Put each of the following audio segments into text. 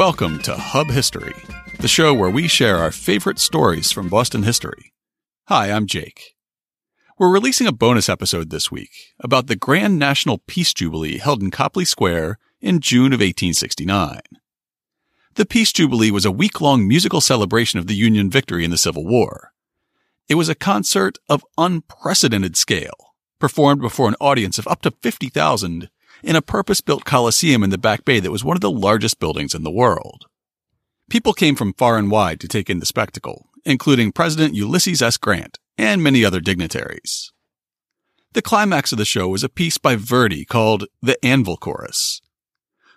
Welcome to Hub History, the show where we share our favorite stories from Boston history. Hi, I'm Jake. We're releasing a bonus episode this week about the Grand National Peace Jubilee held in Copley Square in June of 1869. The Peace Jubilee was a week long musical celebration of the Union victory in the Civil War. It was a concert of unprecedented scale, performed before an audience of up to 50,000 in a purpose built coliseum in the Back Bay that was one of the largest buildings in the world. People came from far and wide to take in the spectacle, including President Ulysses S. Grant and many other dignitaries. The climax of the show was a piece by Verdi called The Anvil Chorus.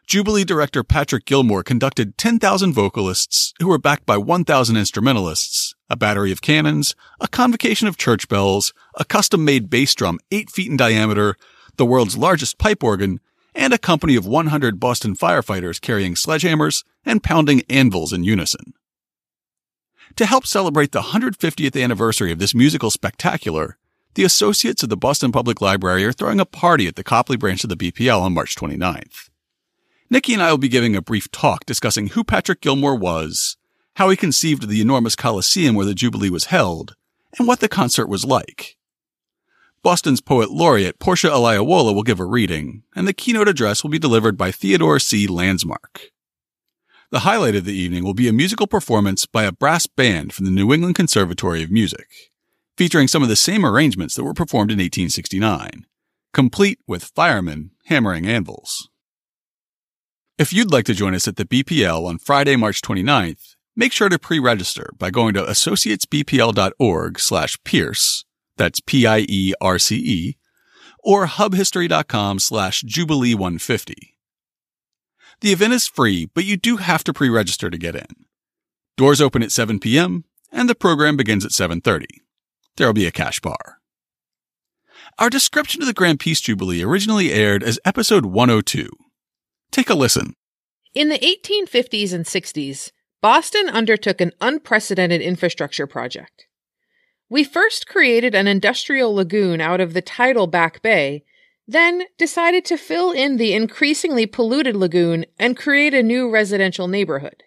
Jubilee director Patrick Gilmore conducted 10,000 vocalists who were backed by 1,000 instrumentalists, a battery of cannons, a convocation of church bells, a custom made bass drum 8 feet in diameter, the world's largest pipe organ, and a company of 100 Boston firefighters carrying sledgehammers and pounding anvils in unison. To help celebrate the 150th anniversary of this musical spectacular, the Associates of the Boston Public Library are throwing a party at the Copley branch of the BPL on March 29th. Nikki and I will be giving a brief talk discussing who Patrick Gilmore was, how he conceived the enormous Coliseum where the Jubilee was held, and what the concert was like. Boston's poet laureate Porsha Olayiwola will give a reading, and the keynote address will be delivered by Theodore C. Landsmark. The highlight of the evening will be a musical performance by a brass band from the New England Conservatory of Music, featuring some of the same arrangements that were performed in 1869, complete with firemen hammering anvils. If you'd like to join us at the BPL on Friday, March 29th, make sure to pre-register by going to associatesbpl.org slash pierce that's P-I-E-R-C-E, or hubhistory.com slash jubilee150. The event is free, but you do have to pre-register to get in. Doors open at 7 p.m., and the program begins at 7.30. There will be a cash bar. Our description of the Grand Peace Jubilee originally aired as episode 102. Take a listen. In the 1850s and 60s, Boston undertook an unprecedented infrastructure project. We first created an industrial lagoon out of the tidal Back Bay, then decided to fill in the increasingly polluted lagoon and create a new residential neighborhood.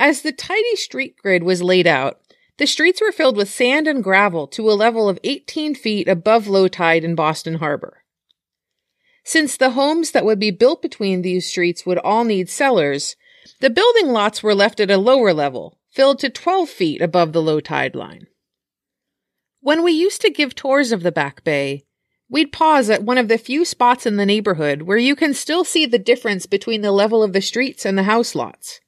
As the tidy street grid was laid out, the streets were filled with sand and gravel to a level of 18 feet above low tide in Boston Harbor. Since the homes that would be built between these streets would all need cellars, the building lots were left at a lower level, filled to 12 feet above the low tide line. When we used to give tours of the Back Bay, we'd pause at one of the few spots in the neighborhood where you can still see the difference between the level of the streets and the house lots.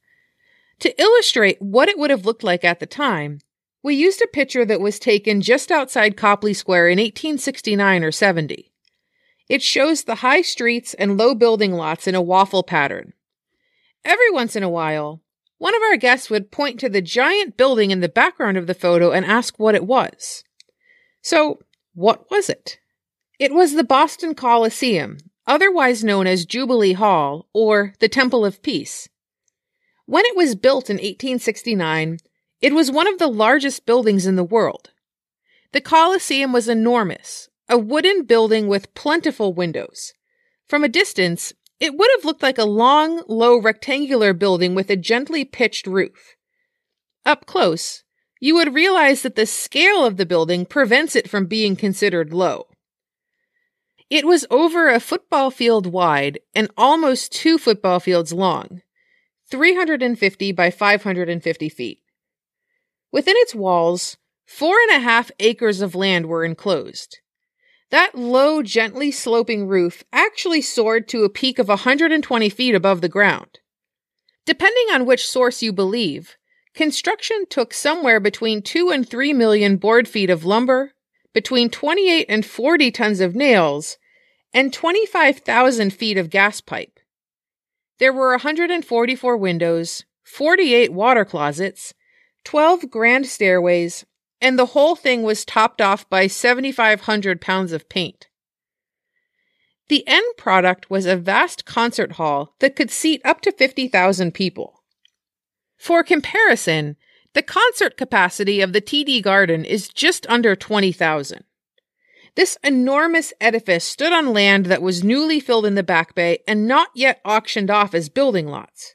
To illustrate what it would have looked like at the time, we used a picture that was taken just outside Copley Square in 1869 or 70. It shows the high streets and low building lots in a waffle pattern. Every once in a while, one of our guests would point to the giant building in the background of the photo and ask what it was. So, what was it? It was the Boston Coliseum, otherwise known as Jubilee Hall or the Temple of Peace. When it was built in 1869, it was one of the largest buildings in the world. The Coliseum was enormous, a wooden building with plentiful windows. From a distance, it would have looked like a long, low rectangular building with a gently pitched roof. Up close, you would realize that the scale of the building prevents it from being considered low. It was over a football field wide and almost two football fields long, 350 by 550 feet. Within its walls, four and a half acres of land were enclosed. That low, gently sloping roof actually soared to a peak of 120 feet above the ground. Depending on which source you believe, Construction took somewhere between 2 and 3 million board feet of lumber, between 28 and 40 tons of nails, and 25,000 feet of gas pipe. There were 144 windows, 48 water closets, 12 grand stairways, and the whole thing was topped off by 7,500 pounds of paint. The end product was a vast concert hall that could seat up to 50,000 people. For comparison, the concert capacity of the TD Garden is just under 20,000. This enormous edifice stood on land that was newly filled in the Back Bay and not yet auctioned off as building lots.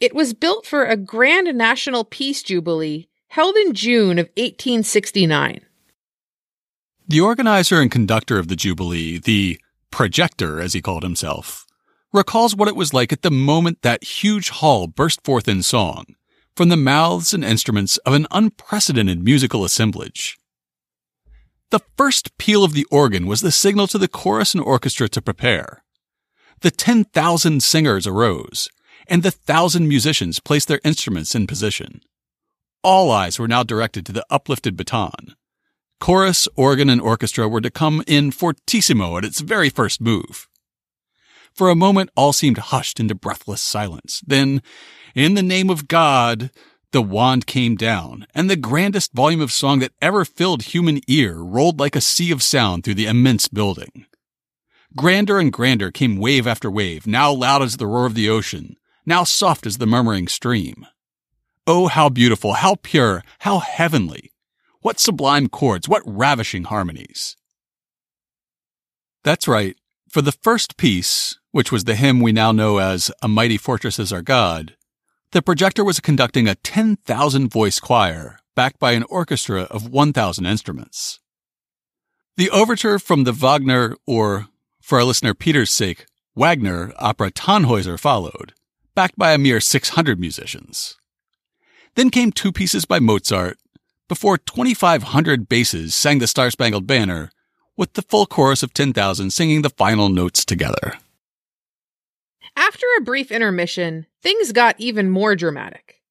It was built for a Grand National Peace Jubilee held in June of 1869. The organizer and conductor of the Jubilee, the projector as he called himself, recalls what it was like at the moment that huge hall burst forth in song from the mouths and instruments of an unprecedented musical assemblage. The first peal of the organ was the signal to the chorus and orchestra to prepare. The 10,000 singers arose, and the thousand musicians placed their instruments in position. All eyes were now directed to the uplifted baton. Chorus, organ, and orchestra were to come in fortissimo at its very first move. For a moment, all seemed hushed into breathless silence. Then, in the name of God, the wand came down, and the grandest volume of song that ever filled human ear rolled like a sea of sound through the immense building. Grander and grander came wave after wave, now loud as the roar of the ocean, now soft as the murmuring stream. Oh, how beautiful, how pure, how heavenly! What sublime chords, what ravishing harmonies! That's right. For the first piece, which was the hymn we now know as A Mighty Fortress is Our God, the projector was conducting a 10,000 voice choir backed by an orchestra of 1,000 instruments. The overture from the Wagner, or for our listener Peter's sake, Wagner opera Tannhäuser followed, backed by a mere 600 musicians. Then came two pieces by Mozart, before 2,500 basses sang the Star Spangled Banner, with the full chorus of 10,000 singing the final notes together. After a brief intermission, things got even more dramatic.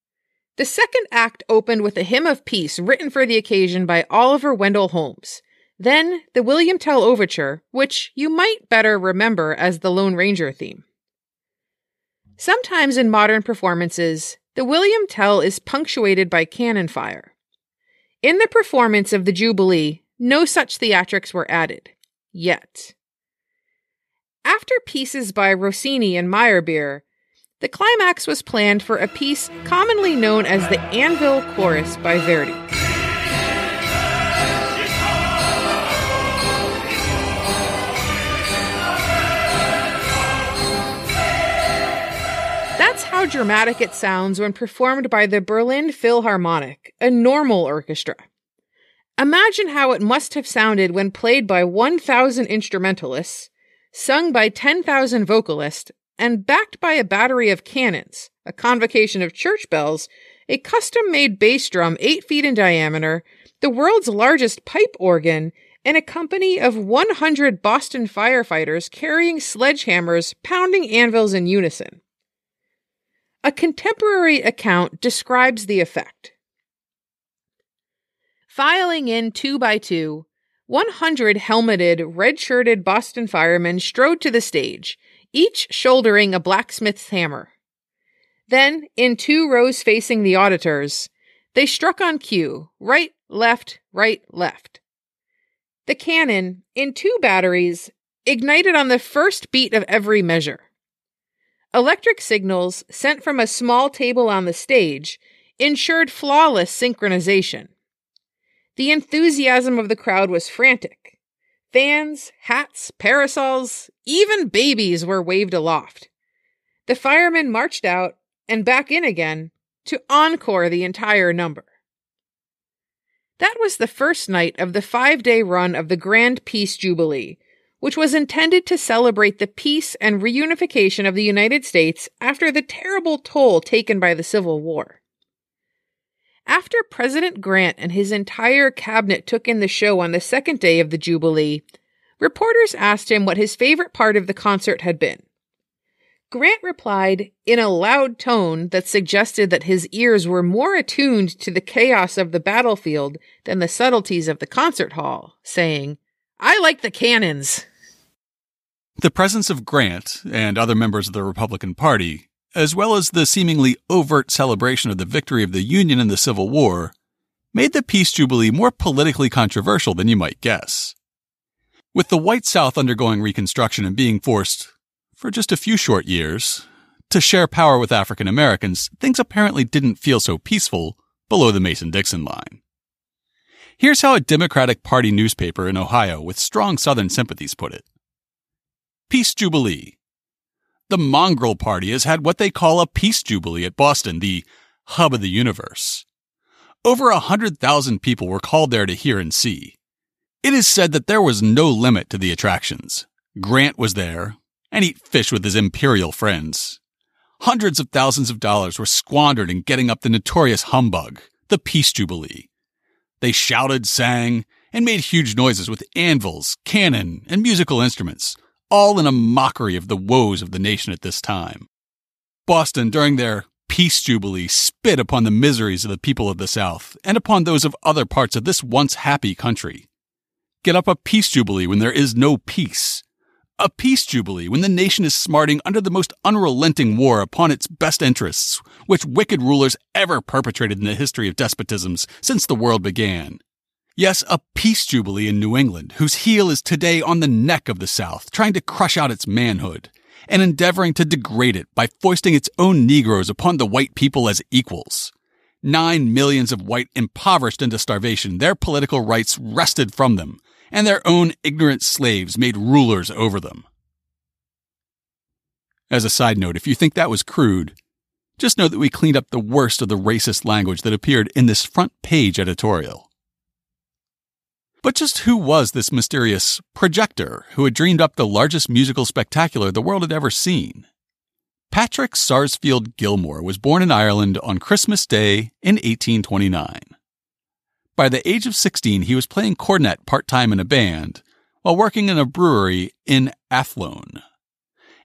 The second act opened with a hymn of peace written for the occasion by Oliver Wendell Holmes. Then the William Tell Overture, which you might better remember as the Lone Ranger theme. Sometimes in modern performances, the William Tell is punctuated by cannon fire. In the performance of the Jubilee, no such theatrics were added. Yet. After pieces by Rossini and Meyerbeer, the climax was planned for a piece commonly known as the Anvil Chorus by Verdi. That's how dramatic it sounds when performed by the Berlin Philharmonic, a normal orchestra. Imagine how it must have sounded when played by 1,000 instrumentalists sung by 10,000 vocalists, and backed by a battery of cannons, a convocation of church bells, a custom made bass drum 8 feet in diameter, the world's largest pipe organ, and a company of 100 Boston firefighters carrying sledgehammers pounding anvils in unison. A contemporary account describes the effect. Filing in two by two, 100 helmeted, red shirted Boston firemen strode to the stage, each shouldering a blacksmith's hammer. Then, in two rows facing the auditors, they struck on cue right, left, right, left. The cannon, in two batteries, ignited on the first beat of every measure. Electric signals sent from a small table on the stage ensured flawless synchronization. The enthusiasm of the crowd was frantic. Fans, hats, parasols, even babies were waved aloft. The firemen marched out and back in again to encore the entire number. That was the first night of the five day run of the Grand Peace Jubilee, which was intended to celebrate the peace and reunification of the United States after the terrible toll taken by the Civil War. After President Grant and his entire cabinet took in the show on the second day of the Jubilee, reporters asked him what his favorite part of the concert had been. Grant replied in a loud tone that suggested that his ears were more attuned to the chaos of the battlefield than the subtleties of the concert hall, saying, I like the cannons. The presence of Grant and other members of the Republican Party as well as the seemingly overt celebration of the victory of the Union in the Civil War, made the Peace Jubilee more politically controversial than you might guess. With the white South undergoing Reconstruction and being forced, for just a few short years, to share power with African Americans, things apparently didn't feel so peaceful below the Mason Dixon line. Here's how a Democratic Party newspaper in Ohio with strong Southern sympathies put it Peace Jubilee the Mongrel Party has had what they call a peace jubilee at Boston, the hub of the universe. Over a hundred thousand people were called there to hear and see. It is said that there was no limit to the attractions. Grant was there, and eat fish with his imperial friends. Hundreds of thousands of dollars were squandered in getting up the notorious humbug, the Peace Jubilee. They shouted, sang, and made huge noises with anvils, cannon, and musical instruments, all in a mockery of the woes of the nation at this time. Boston, during their Peace Jubilee, spit upon the miseries of the people of the South and upon those of other parts of this once happy country. Get up a Peace Jubilee when there is no peace. A peace jubilee when the nation is smarting under the most unrelenting war upon its best interests, which wicked rulers ever perpetrated in the history of despotisms since the world began. Yes, a peace jubilee in New England, whose heel is today on the neck of the South, trying to crush out its manhood, and endeavoring to degrade it by foisting its own Negroes upon the white people as equals. Nine millions of white impoverished into starvation, their political rights wrested from them, and their own ignorant slaves made rulers over them. As a side note, if you think that was crude, just know that we cleaned up the worst of the racist language that appeared in this front page editorial. But just who was this mysterious projector who had dreamed up the largest musical spectacular the world had ever seen? Patrick Sarsfield Gilmore was born in Ireland on Christmas Day in 1829. By the age of 16, he was playing cornet part time in a band while working in a brewery in Athlone.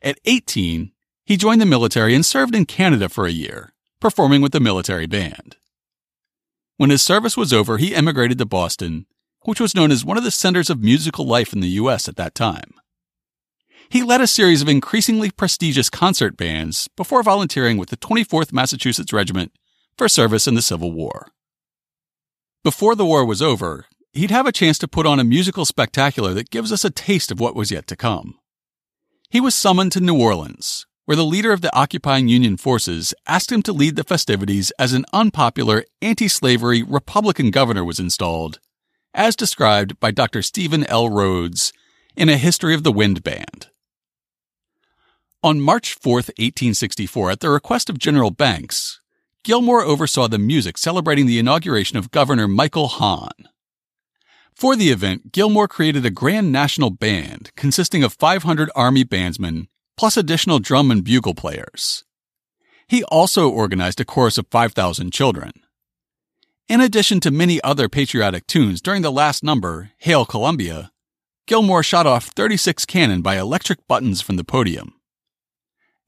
At 18, he joined the military and served in Canada for a year, performing with the military band. When his service was over, he emigrated to Boston, which was known as one of the centers of musical life in the U.S. at that time. He led a series of increasingly prestigious concert bands before volunteering with the 24th Massachusetts Regiment for service in the Civil War. Before the war was over, he'd have a chance to put on a musical spectacular that gives us a taste of what was yet to come. He was summoned to New Orleans, where the leader of the occupying Union forces asked him to lead the festivities as an unpopular anti slavery Republican governor was installed, as described by Dr. Stephen L. Rhodes in A History of the Wind Band. On March 4, 1864, at the request of General Banks, Gilmore oversaw the music celebrating the inauguration of Governor Michael Hahn. For the event, Gilmore created a grand national band consisting of 500 Army bandsmen plus additional drum and bugle players. He also organized a chorus of 5,000 children. In addition to many other patriotic tunes during the last number, Hail Columbia, Gilmore shot off 36 cannon by electric buttons from the podium.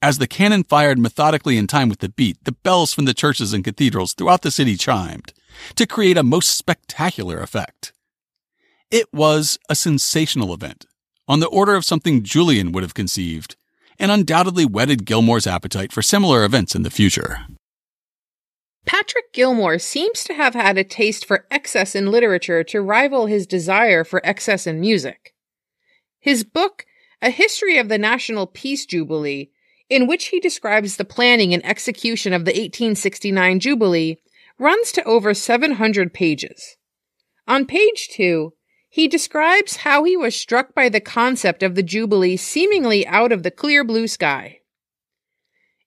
As the cannon fired methodically in time with the beat, the bells from the churches and cathedrals throughout the city chimed to create a most spectacular effect. It was a sensational event, on the order of something Jullien would have conceived, and undoubtedly whetted Gilmore's appetite for similar events in the future. Patrick Gilmore seems to have had a taste for excess in literature to rival his desire for excess in music. His book, A History of the National Peace Jubilee, in which he describes the planning and execution of the 1869 Jubilee, runs to over 700 pages. On page 2, he describes how he was struck by the concept of the Jubilee seemingly out of the clear blue sky.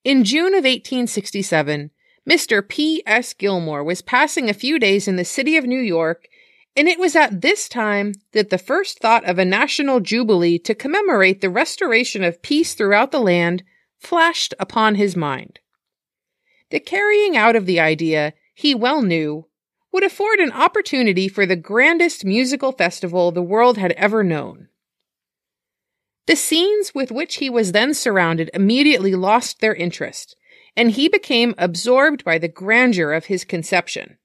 In June of 1867, Mr. P. S. Gilmore was passing a few days in the city of New York, and it was at this time that the first thought of a national jubilee to commemorate the restoration of peace throughout the land flashed upon his mind. The carrying out of the idea, he well knew, would afford an opportunity for the grandest musical festival the world had ever known. The scenes with which he was then surrounded immediately lost their interest, and he became absorbed by the grandeur of his conception.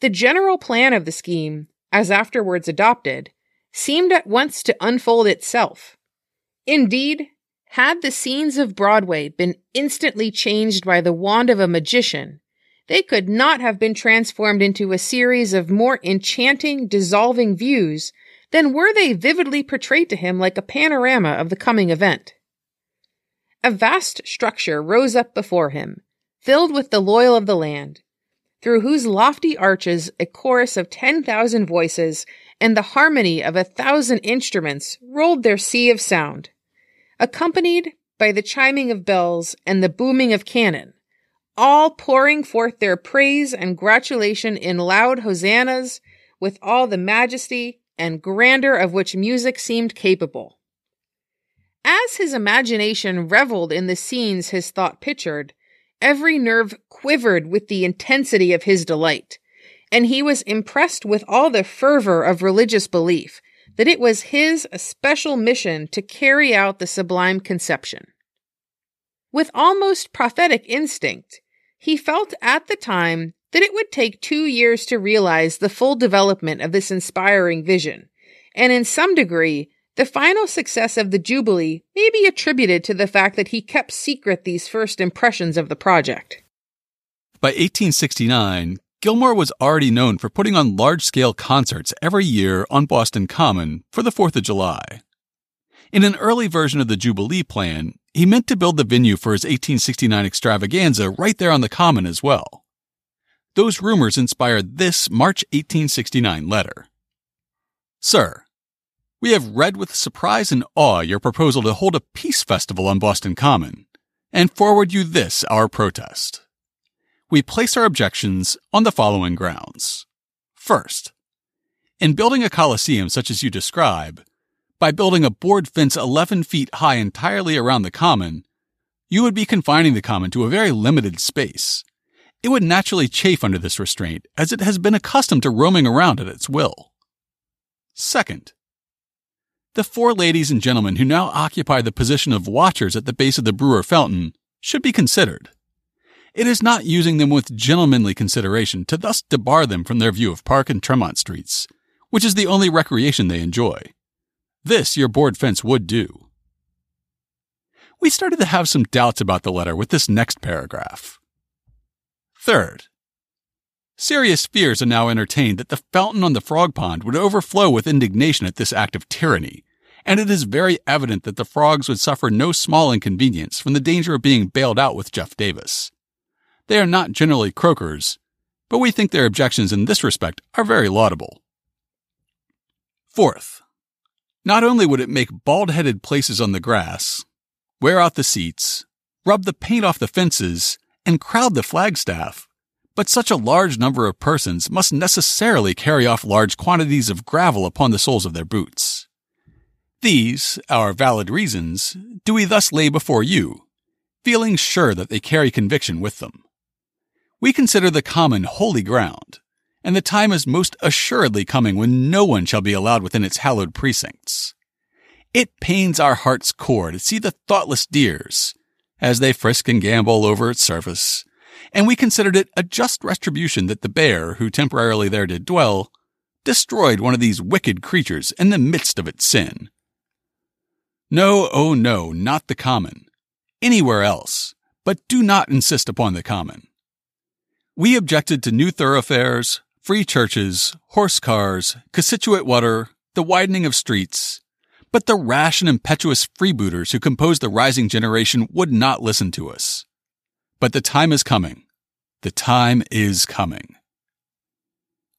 The general plan of the scheme, as afterwards adopted, seemed at once to unfold itself. Indeed, had the scenes of Broadway been instantly changed by the wand of a magician, they could not have been transformed into a series of more enchanting, dissolving views than were they vividly portrayed to him like a panorama of the coming event. A vast structure rose up before him, filled with the loyal of the land, through whose lofty arches a chorus of ten thousand voices and the harmony of a thousand instruments rolled their sea of sound accompanied by the chiming of bells and the booming of cannon, all pouring forth their praise and gratulation in loud hosannas with all the majesty and grandeur of which music seemed capable. As his imagination reveled in the scenes his thought pictured, every nerve quivered with the intensity of his delight, and he was impressed with all the fervor of religious belief that it was his especial mission to carry out the sublime conception. With almost prophetic instinct, he felt at the time that it would take two years to realize the full development of this inspiring vision, and in some degree, the final success of the Jubilee may be attributed to the fact that he kept secret these first impressions of the project. By 1869, Gilmore was already known for putting on large scale concerts every year on Boston Common for the 4th of July. In an early version of the Jubilee plan, he meant to build the venue for his 1869 extravaganza right there on the Common as well. Those rumors inspired this March 1869 letter. Sir, we have read with surprise and awe your proposal to hold a peace festival on Boston Common, and forward you this our protest we place our objections on the following grounds. First, in building a coliseum such as you describe, by building a board fence 11 feet high entirely around the common, you would be confining the common to a very limited space. It would naturally chafe under this restraint, as it has been accustomed to roaming around at its will. Second, the four ladies and gentlemen who now occupy the position of watchers at the base of the Brewer Fountain should be considered. It is not using them with gentlemanly consideration to thus debar them from their view of Park and Tremont streets, which is the only recreation they enjoy. This your board fence would do. We started to have some doubts about the letter with this next paragraph. Third, serious fears are now entertained that the fountain on the frog pond would overflow with indignation at this act of tyranny, and it is very evident that the frogs would suffer no small inconvenience from the danger of being bailed out with Jeff Davis. They are not generally croakers, but we think their objections in this respect are very laudable. Fourth, not only would it make bald headed places on the grass, wear out the seats, rub the paint off the fences, and crowd the flagstaff, but such a large number of persons must necessarily carry off large quantities of gravel upon the soles of their boots. These, our valid reasons, do we thus lay before you, feeling sure that they carry conviction with them. We consider the common holy ground, and the time is most assuredly coming when no one shall be allowed within its hallowed precincts. It pains our heart's core to see the thoughtless deers, as they frisk and gambol over its surface, and we considered it a just retribution that the bear, who temporarily there did dwell, destroyed one of these wicked creatures in the midst of its sin. No, oh no, not the common. Anywhere else, but do not insist upon the common. We objected to new thoroughfares, free churches, horse cars, Cochituate water, the widening of streets. But the rash and impetuous freebooters who compose the rising generation would not listen to us. But the time is coming. The time is coming.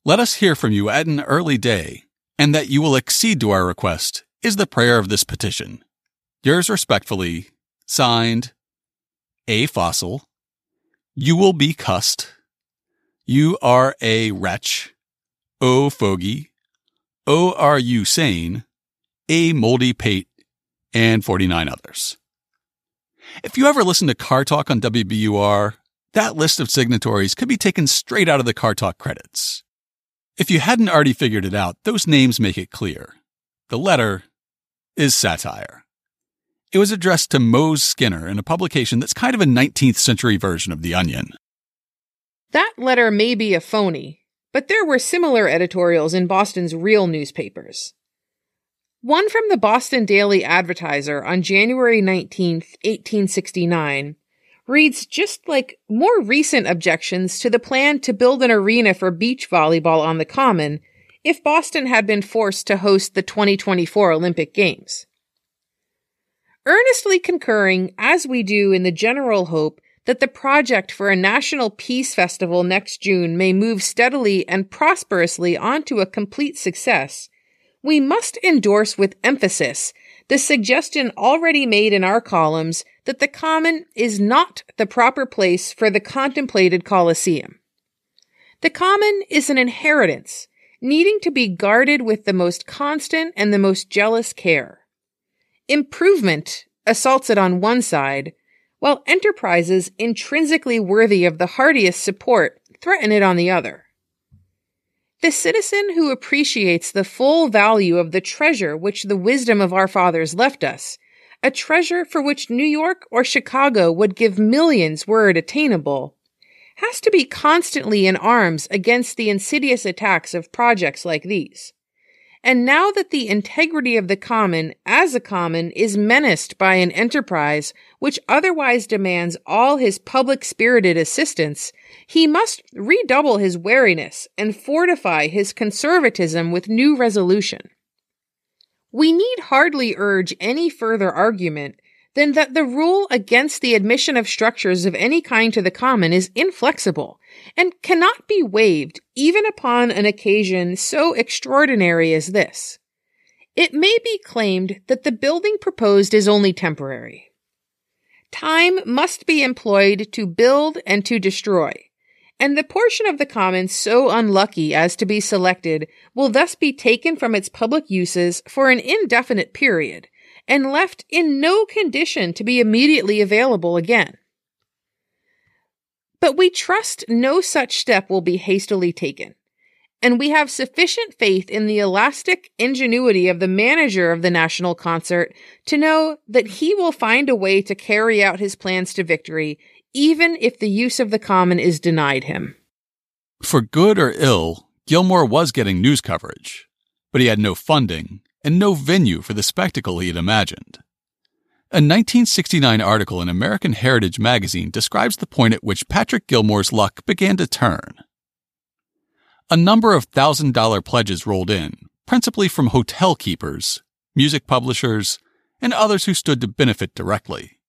Let us hear from you at an early day, and that you will accede to our request is the prayer of this petition. Yours respectfully, signed, A. Fossil. You will be cussed. You are a wretch. O fogey. O are you sane. A moldy pate. And 49 others. If you ever listen to Car Talk on WBUR, that list of signatories could be taken straight out of the Car Talk credits. If you hadn't already figured it out, those names make it clear. The letter is satire. It was addressed to Mose Skinner in a publication that's kind of a 19th century version of The Onion. That letter may be a phony, but there were similar editorials in Boston's real newspapers. One from the Boston Daily Advertiser on January 19, 1869, reads just like more recent objections to the plan to build an arena for beach volleyball on the Common if Boston had been forced to host the 2024 Olympic Games. Earnestly concurring, as we do in the general hope that the project for a national peace festival next June may move steadily and prosperously on to a complete success, we must endorse with emphasis the suggestion already made in our columns that the Common is not the proper place for the contemplated Colosseum. The Common is an inheritance needing to be guarded with the most constant and the most jealous care. Improvement assaults it on one side, while enterprises intrinsically worthy of the heartiest support threaten it on the other. The citizen who appreciates the full value of the treasure which the wisdom of our fathers left us, a treasure for which New York or Chicago would give millions were it attainable, has to be constantly in arms against the insidious attacks of projects like these. And now that the integrity of the common as a common is menaced by an enterprise which otherwise demands all his public spirited assistance, he must redouble his wariness and fortify his conservatism with new resolution. We need hardly urge any further argument than that the rule against the admission of structures of any kind to the common is inflexible and cannot be waived even upon an occasion so extraordinary as this. It may be claimed that the building proposed is only temporary. Time must be employed to build and to destroy, and the portion of the commons so unlucky as to be selected will thus be taken from its public uses for an indefinite period and left in no condition to be immediately available again. But we trust no such step will be hastily taken, and we have sufficient faith in the elastic ingenuity of the manager of the National Concert to know that he will find a way to carry out his plans to victory even if the use of the common is denied him. For good or ill, Gilmore was getting news coverage, but he had no funding and no venue for the spectacle he had imagined. A 1969 article in American Heritage magazine describes the point at which Patrick Gilmore's luck began to turn. A number of thousand dollar pledges rolled in, principally from hotel keepers, music publishers, and others who stood to benefit directly.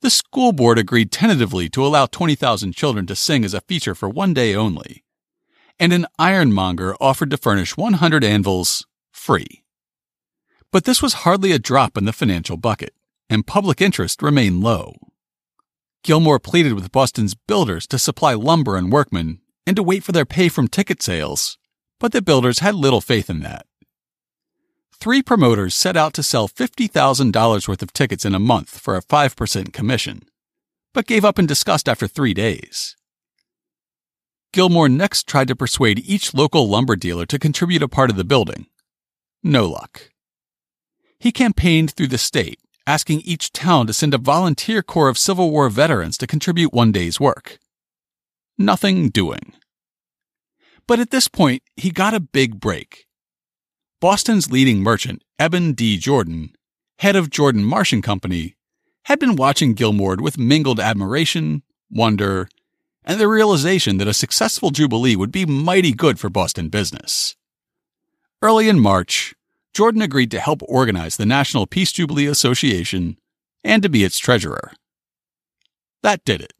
The school board agreed tentatively to allow 20,000 children to sing as a feature for one day only, and an ironmonger offered to furnish 100 anvils free. But this was hardly a drop in the financial bucket, and public interest remained low. Gilmore pleaded with Boston's builders to supply lumber and workmen and to wait for their pay from ticket sales, but the builders had little faith in that three promoters set out to sell $50,000 worth of tickets in a month for a 5% commission, but gave up in disgust after three days. Gilmore next tried to persuade each local lumber dealer to contribute a part of the building. No luck. He campaigned through the state, asking each town to send a volunteer corps of Civil War veterans to contribute one day's work. Nothing doing. But at this point, he got a big break Boston's leading merchant, Eben D. Jordan, head of Jordan Marsh Company, had been watching Gilmore with mingled admiration, wonder, and the realization that a successful Jubilee would be mighty good for Boston business. Early in March, Jordan agreed to help organize the National Peace Jubilee Association and to be its treasurer. That did it.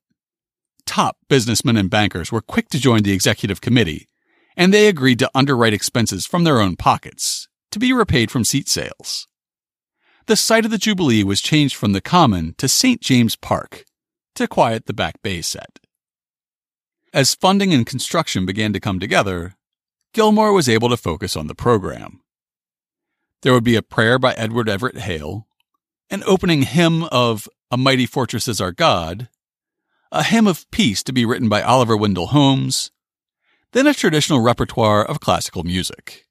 Top businessmen and bankers were quick to join the executive committee and they agreed to underwrite expenses from their own pockets to be repaid from seat sales. The site of the Jubilee was changed from the Common to St. James Park to quiet the Back Bay set. As funding and construction began to come together, Gilmore was able to focus on the program. There would be a prayer by Edward Everett Hale, an opening hymn of A Mighty Fortress is Our God, a hymn of peace to be written by Oliver Wendell Holmes, then a traditional repertoire of classical music.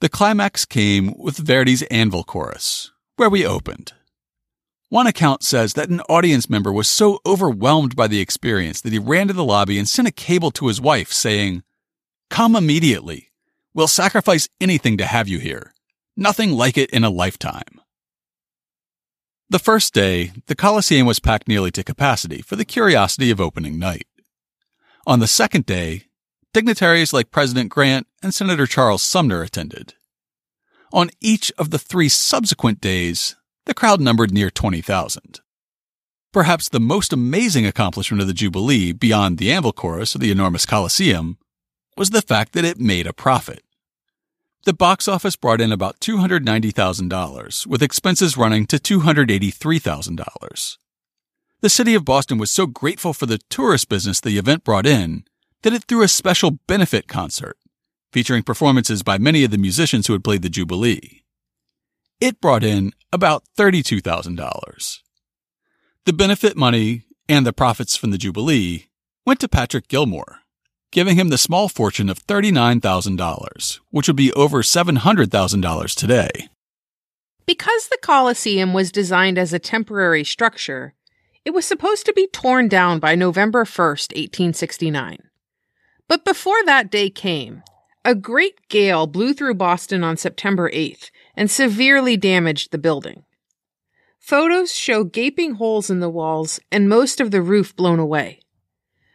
The climax came with Verdi's Anvil Chorus, where we opened. One account says that an audience member was so overwhelmed by the experience that he ran to the lobby and sent a cable to his wife saying, Come immediately. We'll sacrifice anything to have you here. Nothing like it in a lifetime. The first day, the Coliseum was packed nearly to capacity for the curiosity of opening night. On the second day, dignitaries like President Grant and Senator Charles Sumner attended. On each of the three subsequent days, the crowd numbered near 20,000. Perhaps the most amazing accomplishment of the Jubilee, beyond the Anvil Chorus of the enormous Coliseum, was the fact that it made a profit. The box office brought in about $290,000, with expenses running to $283,000. The city of Boston was so grateful for the tourist business the event brought in that it threw a special benefit concert, featuring performances by many of the musicians who had played the Jubilee. It brought in about $32,000. The benefit money and the profits from the Jubilee went to Patrick Gilmore, giving him the small fortune of $39,000, which would be over $700,000 today. Because the Coliseum was designed as a temporary structure, it was supposed to be torn down by November 1st, 1869. But before that day came, a great gale blew through Boston on September 8th and severely damaged the building. Photos show gaping holes in the walls and most of the roof blown away.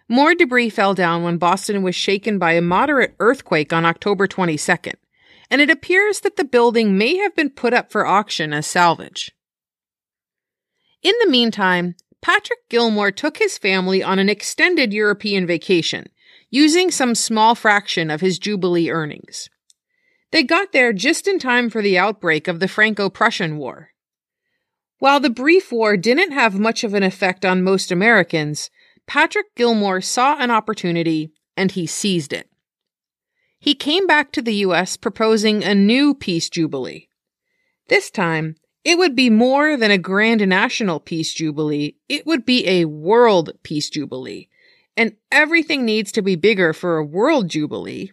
More debris fell down when Boston was shaken by a moderate earthquake on October 22nd, and it appears that the building may have been put up for auction as salvage. In the meantime, Patrick Gilmore took his family on an extended European vacation, using some small fraction of his Jubilee earnings. They got there just in time for the outbreak of the Franco Prussian War. While the brief war didn't have much of an effect on most Americans, Patrick Gilmore saw an opportunity and he seized it. He came back to the U.S. proposing a new peace jubilee. This time, it would be more than a grand national peace jubilee. It would be a world peace jubilee. And everything needs to be bigger for a world jubilee.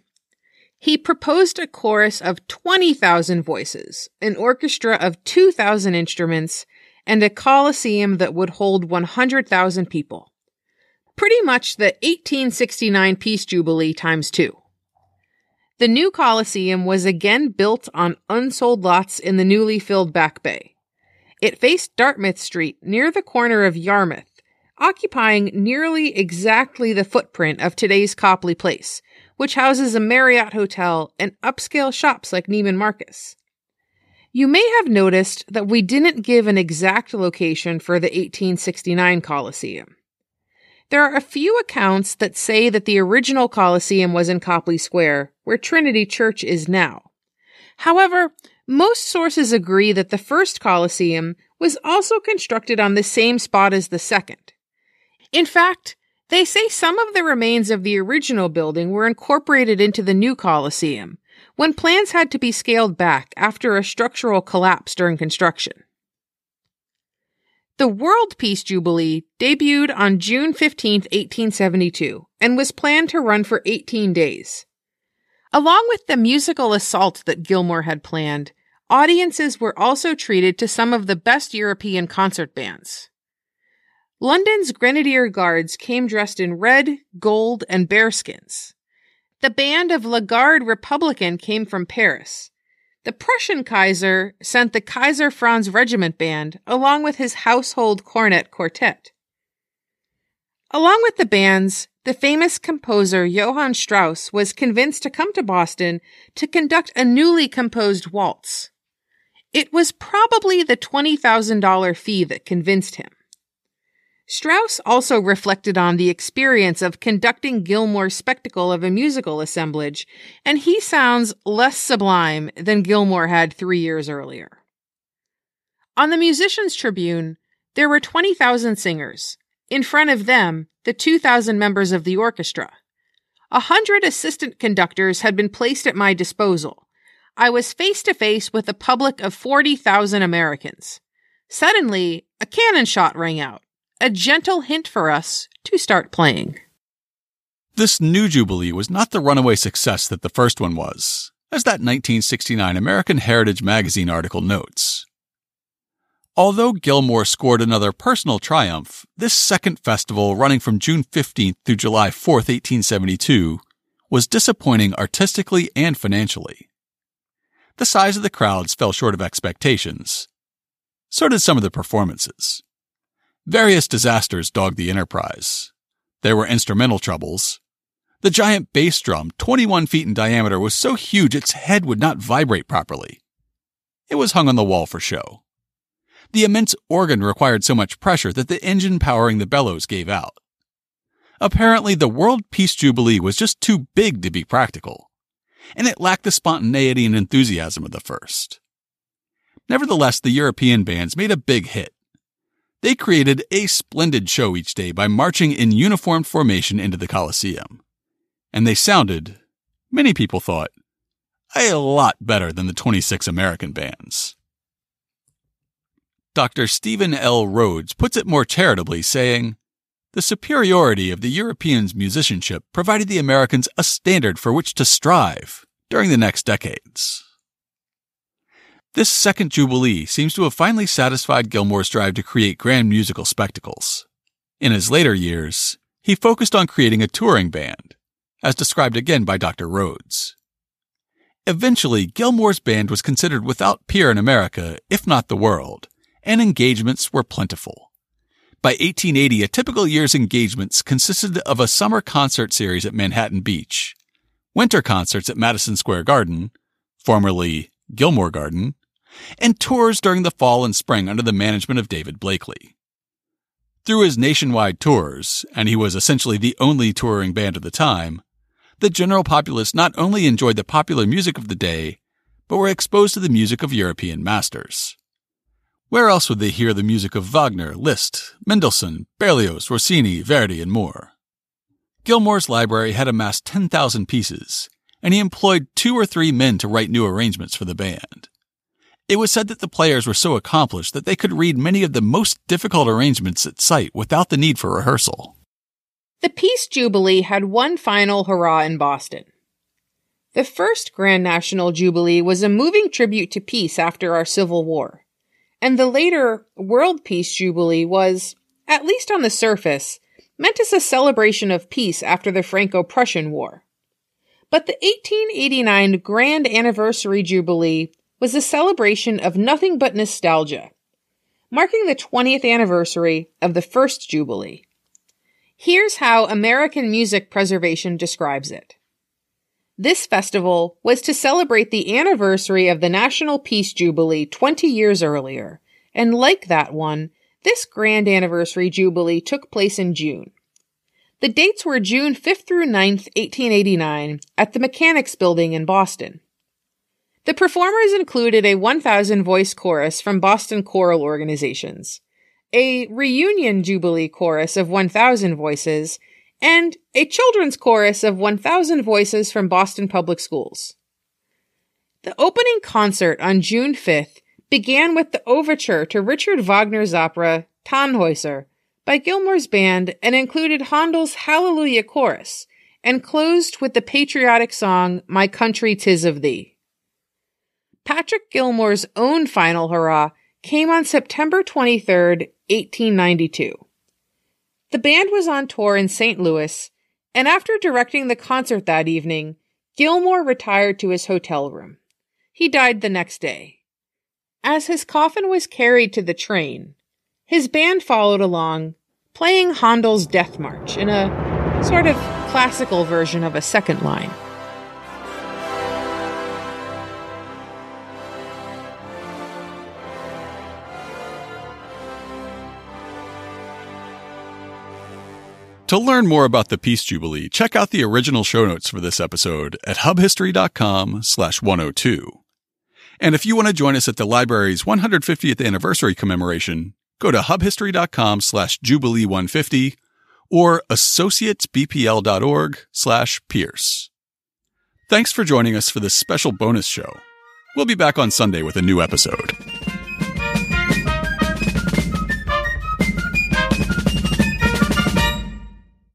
He proposed a chorus of 20,000 voices, an orchestra of 2,000 instruments, and a coliseum that would hold 100,000 people. Pretty much the 1869 Peace Jubilee times two. The new Coliseum was again built on unsold lots in the newly filled Back Bay. It faced Dartmouth Street near the corner of Yarmouth, occupying nearly exactly the footprint of today's Copley Place, which houses a Marriott hotel and upscale shops like Neiman Marcus. You may have noticed that we didn't give an exact location for the 1869 Coliseum. There are a few accounts that say that the original Colosseum was in Copley Square, where Trinity Church is now. However, most sources agree that the first Colosseum was also constructed on the same spot as the second. In fact, they say some of the remains of the original building were incorporated into the new Colosseum, when plans had to be scaled back after a structural collapse during construction. The World Peace Jubilee debuted on June 15, 1872, and was planned to run for 18 days. Along with the musical assault that Gilmore had planned, audiences were also treated to some of the best European concert bands. London's Grenadier Guards came dressed in red, gold, and bearskins. The band of La Garde Republican came from Paris, the Prussian Kaiser sent the Kaiser Franz Regiment Band along with his household cornet quartet. Along with the bands, the famous composer Johann Strauss was convinced to come to Boston to conduct a newly composed waltz. It was probably the $20,000 fee that convinced him. Strauss also reflected on the experience of conducting Gilmore's spectacle of a musical assemblage, and he sounds less sublime than Gilmore had three years earlier. On the Musicians' Tribune, there were 20,000 singers. In front of them, the 2,000 members of the orchestra. A hundred assistant conductors had been placed at my disposal. I was face to face with a public of 40,000 Americans. Suddenly, a cannon shot rang out a gentle hint for us to start playing. This new Jubilee was not the runaway success that the first one was, as that 1969 American Heritage Magazine article notes. Although Gilmore scored another personal triumph, this second festival, running from June 15th through July 4th, 1872, was disappointing artistically and financially. The size of the crowds fell short of expectations. So did some of the performances. Various disasters dogged the enterprise. There were instrumental troubles. The giant bass drum, 21 feet in diameter, was so huge its head would not vibrate properly. It was hung on the wall for show. The immense organ required so much pressure that the engine powering the bellows gave out. Apparently, the World Peace Jubilee was just too big to be practical. and it lacked the spontaneity and enthusiasm of the first. Nevertheless, the European bands made a big hit. They created a splendid show each day by marching in uniformed formation into the Colosseum. And they sounded, many people thought, a lot better than the 26 American bands. Dr. Stephen L. Rhodes puts it more charitably, saying, The superiority of the Europeans' musicianship provided the Americans a standard for which to strive during the next decades. This second Jubilee seems to have finally satisfied Gilmore's drive to create grand musical spectacles. In his later years, he focused on creating a touring band, as described again by Dr. Rhodes. Eventually, Gilmore's band was considered without peer in America, if not the world, and engagements were plentiful. By 1880, a typical year's engagements consisted of a summer concert series at Manhattan Beach, winter concerts at Madison Square Garden, formerly Gilmore Garden, and tours during the fall and spring under the management of David Blakely. Through his nationwide tours, and he was essentially the only touring band of the time, the general populace not only enjoyed the popular music of the day, but were exposed to the music of European masters. Where else would they hear the music of Wagner, Liszt, Mendelssohn, Berlioz, Rossini, Verdi, and more? Gilmore's library had amassed 10,000 pieces, and he employed two or three men to write new arrangements for the band. It was said that the players were so accomplished that they could read many of the most difficult arrangements at sight without the need for rehearsal. The Peace Jubilee had one final hurrah in Boston. The first Grand National Jubilee was a moving tribute to peace after our Civil War and the later World Peace Jubilee was, at least on the surface, meant as a celebration of peace after the Franco Prussian War. But the 1889 Grand Anniversary Jubilee was a celebration of nothing but nostalgia, marking the 20th anniversary of the first Jubilee. Here's how American Music Preservation describes it. This festival was to celebrate the anniversary of the National Peace Jubilee 20 years earlier, and like that one, this grand anniversary jubilee took place in June. The dates were June 5th through 9th, 1889, at the Mechanics Building in Boston. The performers included a 1,000 voice chorus from Boston choral organizations, a reunion jubilee chorus of 1,000 voices, and a children's chorus of 1,000 voices from Boston Public Schools. The opening concert on June 5th began with the overture to Richard Wagner's opera Tannhäuser by Gilmore's band and included Handel's Hallelujah Chorus and closed with the patriotic song My Country Tis of Thee. Patrick Gilmore's own final hurrah came on September 23, 1892. The band was on tour in St. Louis, and after directing the concert that evening, Gilmore retired to his hotel room. He died the next day. As his coffin was carried to the train, his band followed along, playing Handel's Death March in a sort of classical version of a second line. To learn more about the Peace Jubilee, check out the original show notes for this episode at hubhistory.com slash 102. And if you want to join us at the library's 150th anniversary commemoration, go to hubhistory.com slash jubilee 150 or associatesbpl.org slash pierce. Thanks for joining us for this special bonus show. We'll be back on Sunday with a new episode.